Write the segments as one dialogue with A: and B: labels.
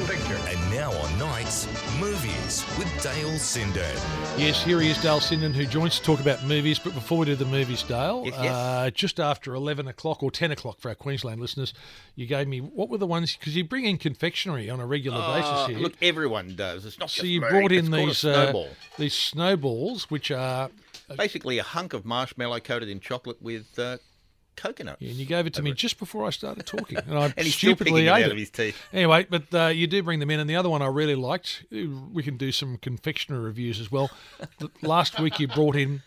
A: motion picture.
B: And now on Nights, Movies with Dale Sinden.
C: Yes, here he is, Dale Sinden, who joins to talk about movies. But before we do the movies, Dale,
D: Yes, yes.
C: Uh, just after 11 o'clock or 10 o'clock for our Queensland listeners, you gave me, what were the ones? Because you bring in confectionery on a regular
D: Uh,
C: basis here.
D: look, everyone does. It's not
C: so
D: just
C: you
D: me.
C: brought in
D: It's called a
C: these uh, these snowballs, which are,
D: Basically, a hunk of marshmallow coated in chocolate with uh, coconut.
C: and you gave it to me just before I started talking, and I
D: And
C: stupidly
D: it
C: ate
D: out
C: it.
D: of his teeth.
C: Anyway, but uh, you do bring them in, and the other one I really liked. uh, We can do some confectionery reviews as well. Last week you brought in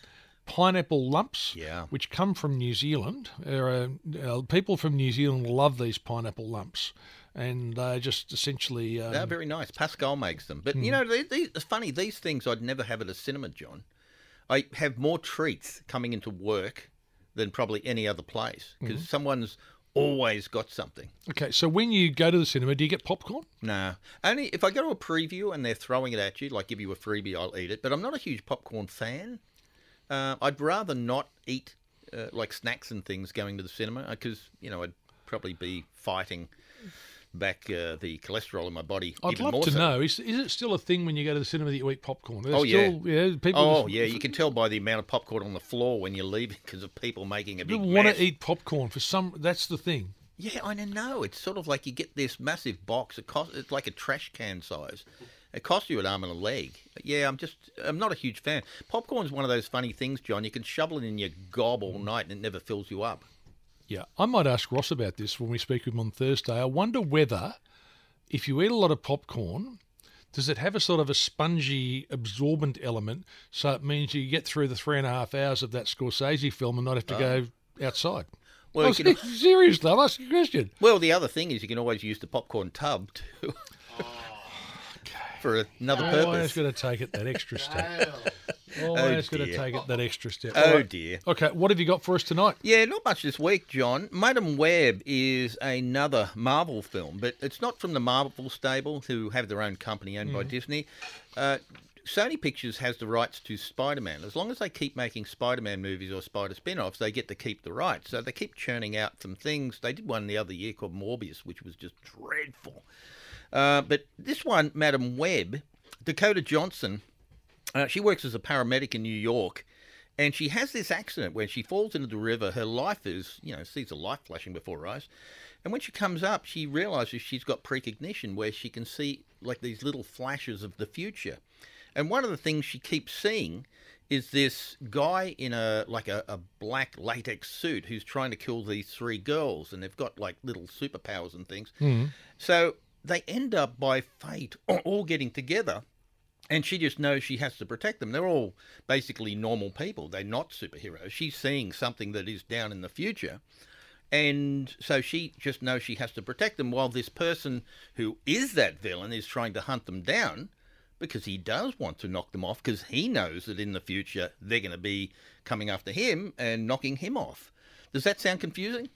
C: pineapple lumps,
D: Yeah.
C: which come from New Zealand. Are, uh, people from New Zealand love these pineapple lumps, and they just essentially. Um,
D: They're very nice. Pascall makes them. But, you know, they, they, it's funny. These things I'd never have at a cinema, John. I have more treats coming into work than probably any other place because someone's always got something.
C: okay, so when you go to the cinema, do you get popcorn?
D: Nah. Only if I go to a preview and they're throwing it at you, like give you a freebie, I'll eat it. But I'm not a huge popcorn fan. Uh, I'd rather not eat uh, like snacks and things going to the cinema because you know I'd probably be fighting back uh, the cholesterol in my body.
C: I'd love to
D: so.
C: know. Is, is it still a thing when you go to the cinema that you eat popcorn? There's
D: Oh, yeah.
C: still, yeah. People
D: Oh
C: just-
D: yeah, you can tell by the amount of popcorn on the floor when you leave because of people making a big
C: People want to eat popcorn for some. That's the thing.
D: Yeah, I don't know. It's sort of like you get this massive box. It costs. It's like a trash can size. It costs you an arm and a leg. Yeah, I'm just. I'm not a huge fan. Popcorn's one of those funny things, John. You can shovel it in your gob all night and it never fills you up.
C: Yeah, I might ask Ross about this when we speak with him on Thursday. I wonder whether, if you eat a lot of popcorn, does it have a sort of a spongy, absorbent element, so it means you get through the three and a half hours of that Scorsese film and not have to go oh. outside?
D: Well,
C: Oh,
D: you can,
C: seriously, I'm asking a question.
D: well, the other thing is you can always use the popcorn tub too. For another oh,
C: Always
D: purpose.
C: going to take it that extra step. Always got to take it that extra step.
D: Oh
C: right.
D: dear.
C: Okay, what have you got for us tonight?
D: Yeah, not much this week, John. Madame Web is another Marvel film, but it's not from the Marvel stable, who have their own company owned by Disney. Uh, Sony Pictures has the rights to Spider Man. As long as they keep making Spider Man movies or Spider spin offs, they get to keep the rights. So they keep churning out some things. They did one the other year called Morbius, which was just dreadful. Uh, but this one, Madame Web, Dakota Johnson, uh, she works as a paramedic in New York, and she has this accident where she falls into the river. Her life is, you know, sees a light flashing before her eyes. And when she comes up, she realizes she's got precognition where she can see like these little flashes of the future. And one of the things she keeps seeing is this guy in a like a, a black latex suit who's trying to kill these three girls, and they've got like little superpowers and things. So they end up by fate all getting together and she just knows she has to protect them. They're all basically normal people. They're not superheroes. She's seeing something that is down in the future. And so she just knows she has to protect them while this person who is that villain is trying to hunt them down because he does want to knock them off because he knows that in the future they're going to be coming after him and knocking him off. Does that sound confusing?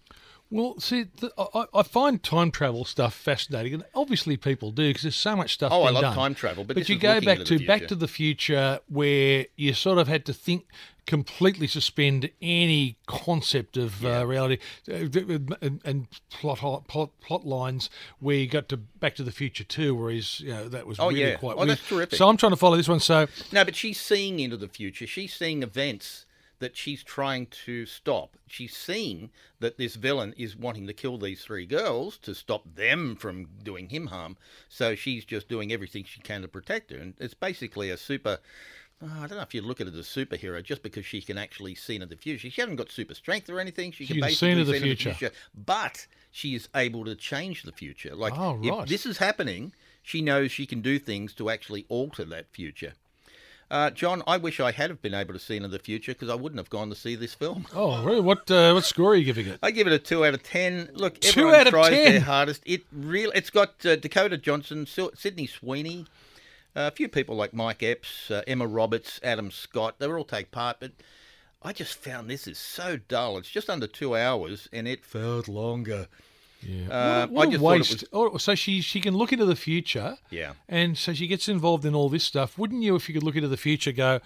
C: Well, see, the, I, I find time travel stuff fascinating, and obviously people do because there's so much stuff.
D: Oh, I love
C: done.
D: time travel, but this
C: you go back to Back to the Future, where you sort of had to think completely suspend any concept of uh, reality uh, and, and plot, plot plot lines. Where you got to Back to the Future too, where he's you know that was
D: Oh,
C: really
D: yeah.
C: quite
D: Oh,
C: weird.
D: that's terrific.
C: So I'm trying to follow this one. So
D: No, but she's seeing into the future. She's seeing events that she's trying to stop. She's seeing that this villain is wanting to kill these three girls to stop them from doing him harm. So she's just doing everything she can to protect her. And it's basically a super. oh, I don't know if you look at it as a superhero just because she can actually see into the future. She hasn't got super strength or anything. She,
C: She
D: can
C: can see into the
D: into
C: future.
D: But she is able to change the future. Like
C: Oh, right.
D: if this is happening, she knows she can do things to actually alter that future. Uh, John, I wish I had have been able to see into the future because I wouldn't have gone to see this film.
C: oh, really? What uh, what score are you giving it?
D: I give it a two out of ten. Look,
C: Two
D: everyone
C: out of
D: tries
C: 10?
D: their hardest. It really, it's got uh, Dakota Johnson, Sydney Sweeney, uh, a few people like Mike Epps, uh, Emma Roberts, Adam Scott. They all take part, but I just found this is so dull. It's just under two hours, and it felt longer.
C: Yeah.
D: Uh,
C: what a, what
D: I
C: a
D: just thought it
C: waste. Oh, so she she can look into the future.
D: Yeah.
C: And so she gets involved in all this stuff. Wouldn't you, if you could look into the future, go,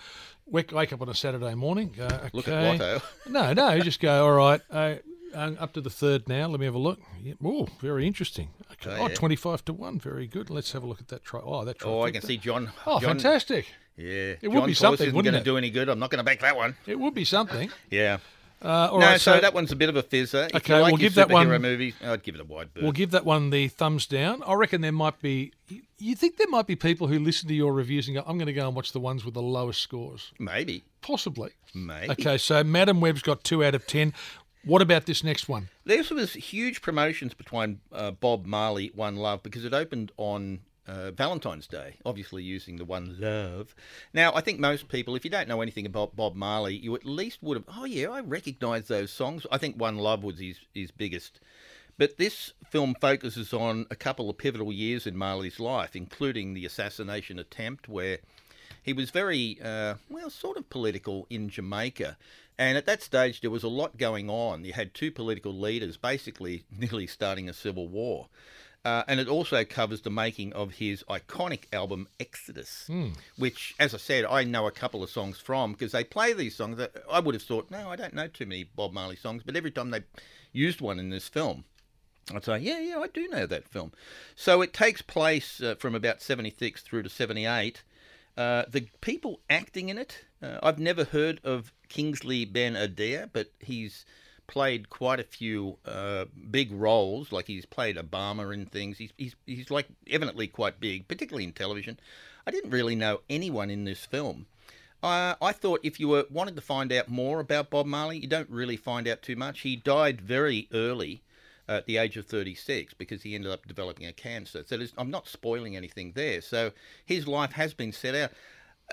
C: wake, wake up on a Saturday morning, go, okay.
D: Look at Watto.
C: No, no, just go, all right, uh, uh, up to the third now. Let me have a look. Yeah. Oh, very interesting. Okay.
D: Oh,
C: Oh, 25 to 1. Very good. Let's have a look at that try. Oh, that try.
D: Oh, I can see John.
C: Oh,
D: John,
C: fantastic.
D: Yeah,
C: It would
D: John
C: be
D: Toys
C: something,
D: isn't
C: wouldn't
D: going to do any good. I'm not going to back that one.
C: It would be something.
D: Yeah.
C: Uh, all
D: no,
C: right,
D: so, that one's a bit of a fizzer. If
C: Okay,
D: like
C: we'll give that one-
D: movies, I'd give it a wide berth.
C: We'll give that one the thumbs down. I reckon there might be. you- think there might be people who listen to your reviews and go, I'm going to go and watch the ones with the lowest scores?
D: Maybe.
C: Possibly.
D: Maybe.
C: Okay, so Madame Web's got two out of 10. What about this next one?
D: This was huge promotions between uh, Bob Marley, One Love, because it opened on uh, Valentine's Day, obviously using the One Love. Now, I think most people, if you don't know anything about Bob Marley, you at least would have, oh, yeah, I recognise those songs. I think One Love was his, his biggest. But this film focuses on a couple of pivotal years in Marley's life, including the assassination attempt, where he was very, uh, well, sort of political in Jamaica. And at that stage, there was a lot going on. You had two political leaders basically nearly starting a civil war. Uh, and it also covers the making of his iconic album Exodus, which, as I said, I know a couple of songs from because they play these songs. That I would have thought, no, I don't know too many Bob Marley songs, but every time they used one in this film, I'd say, yeah, yeah, I do know that film. So it takes place uh, from about 76 through to 78. Uh, the people acting in it, uh, I've never heard of Kingsley Ben-Adir, but he's played quite a few uh, big roles. Like he's played Obama in things. He's, he's, he's like evidently quite big, particularly in television. I didn't really know anyone in this film. Uh, I thought if you were wanted to find out more about Bob Marley, you don't really find out too much. He died very early, at the age of 36, because he ended up developing a cancer. So I'm not spoiling anything there. So his life has been set out.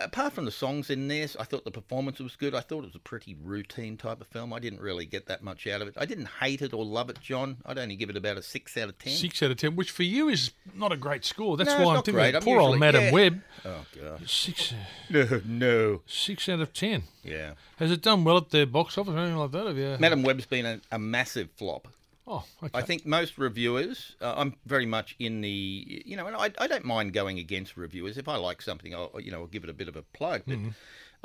D: Apart from the songs in this, I thought the performance was good. I thought it was a pretty routine type of film. I didn't really get that much out of it. I didn't hate it or love it, John. I'd only give it about a six out of ten.
C: Six out of 10, which for you is not a great score. That's
D: No,
C: why I'm thinking
D: great.
C: poor old
D: usually-
C: Madame
D: yeah.
C: Web.
D: Oh god.
C: Six, uh,
D: No, no.
C: six out of 10.
D: Yeah.
C: Has it done well at the box office or anything like that? Have you?
D: Madame Web's been a, a massive flop.
C: Oh, okay.
D: I think most reviewers, uh, I'm very much in the, you know, and I, I don't mind going against reviewers. If I like something, I'll, you know, I'll give it a bit of a plug. But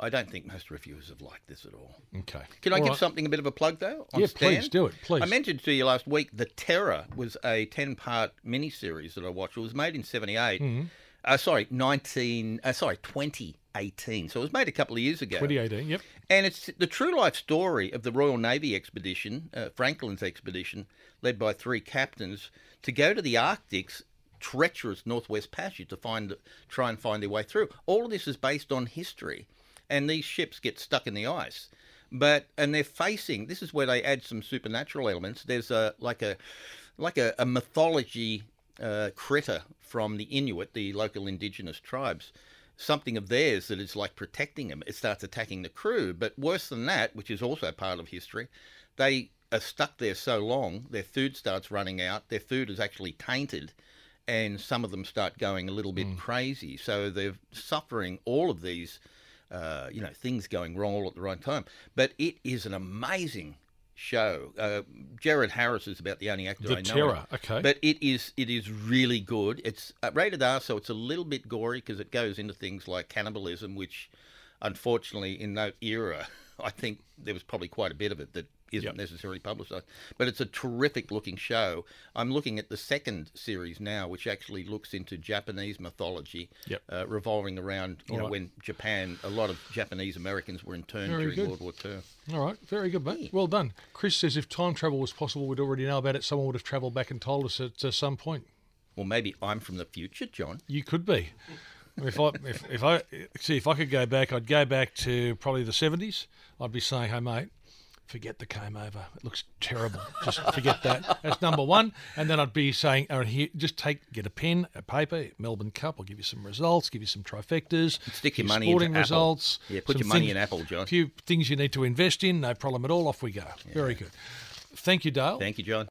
D: I don't think most reviewers have liked this at all.
C: Okay.
D: Can I give
C: right.
D: something a bit of a plug though?
C: Yeah,
D: Stan?
C: please do it, please.
D: I mentioned to you last week, The Terror was a ten-part miniseries that I watched. It was made in '78.
C: Mm-hmm.
D: Uh, sorry, 19. Uh, sorry, 2018. So it was made a couple of years ago.
C: 2018, yep.
D: And it's the true life story of the Royal Navy expedition, uh, Franklin's expedition, led by three captains, to go to the Arctic's treacherous Northwest Passage to find, try and find their way through. All of this is based on history, and these ships get stuck in the ice. But and they're facing. This is where they add some supernatural elements. There's a like a like a, a mythology uh, critter from the Inuit, the local indigenous tribes, something of theirs that is like protecting them. It starts attacking the crew. But worse than that, which is also part of history, they are stuck there so long, their food starts running out, their food is actually tainted, and some of them start going a little bit crazy. So they're suffering all of these. Uh, you know, things going wrong all at the right time. But it is an amazing show. Uh, Jared Harris is about the only actor
C: The
D: I know.
C: Terror, okay.
D: But it is it is really good. It's uh, rated R, so it's a little bit gory because it goes into things like cannibalism, which, unfortunately, in that era, I think there was probably quite a bit of it that isn't
C: Yep.
D: necessarily publicised. But it's a terrific looking show. I'm looking at the second series now, which actually looks into Japanese mythology,
C: Yep.
D: uh, revolving around you know
C: Alright.
D: when Japan, a lot of Japanese Americans were interned
C: Very
D: during
C: good.
D: World War Two.
C: All right, very good, mate. Well done. Chris says if time travel was possible, we'd already know about it. Someone would have travelled back and told us at uh, some point.
D: Well, maybe I'm from the future, John.
C: You could be. If I if, if I see if I could go back, I'd go back to probably the seventies. I'd be saying, "Hey, mate, forget the came over. It looks terrible. Just forget that. That's number one." And then I'd be saying, "Aaron, here, just take get a pen, a paper, Melbourne Cup. I'll give you some results, give you some trifectas,
D: Stick your money
C: sporting
D: into Apple.
C: results.
D: Yeah, put your money
C: things-
D: in Apple, John.
C: A few things you need to invest in. No problem at all. Off we go. Very good. Thank you, Dale.
D: Thank you, John.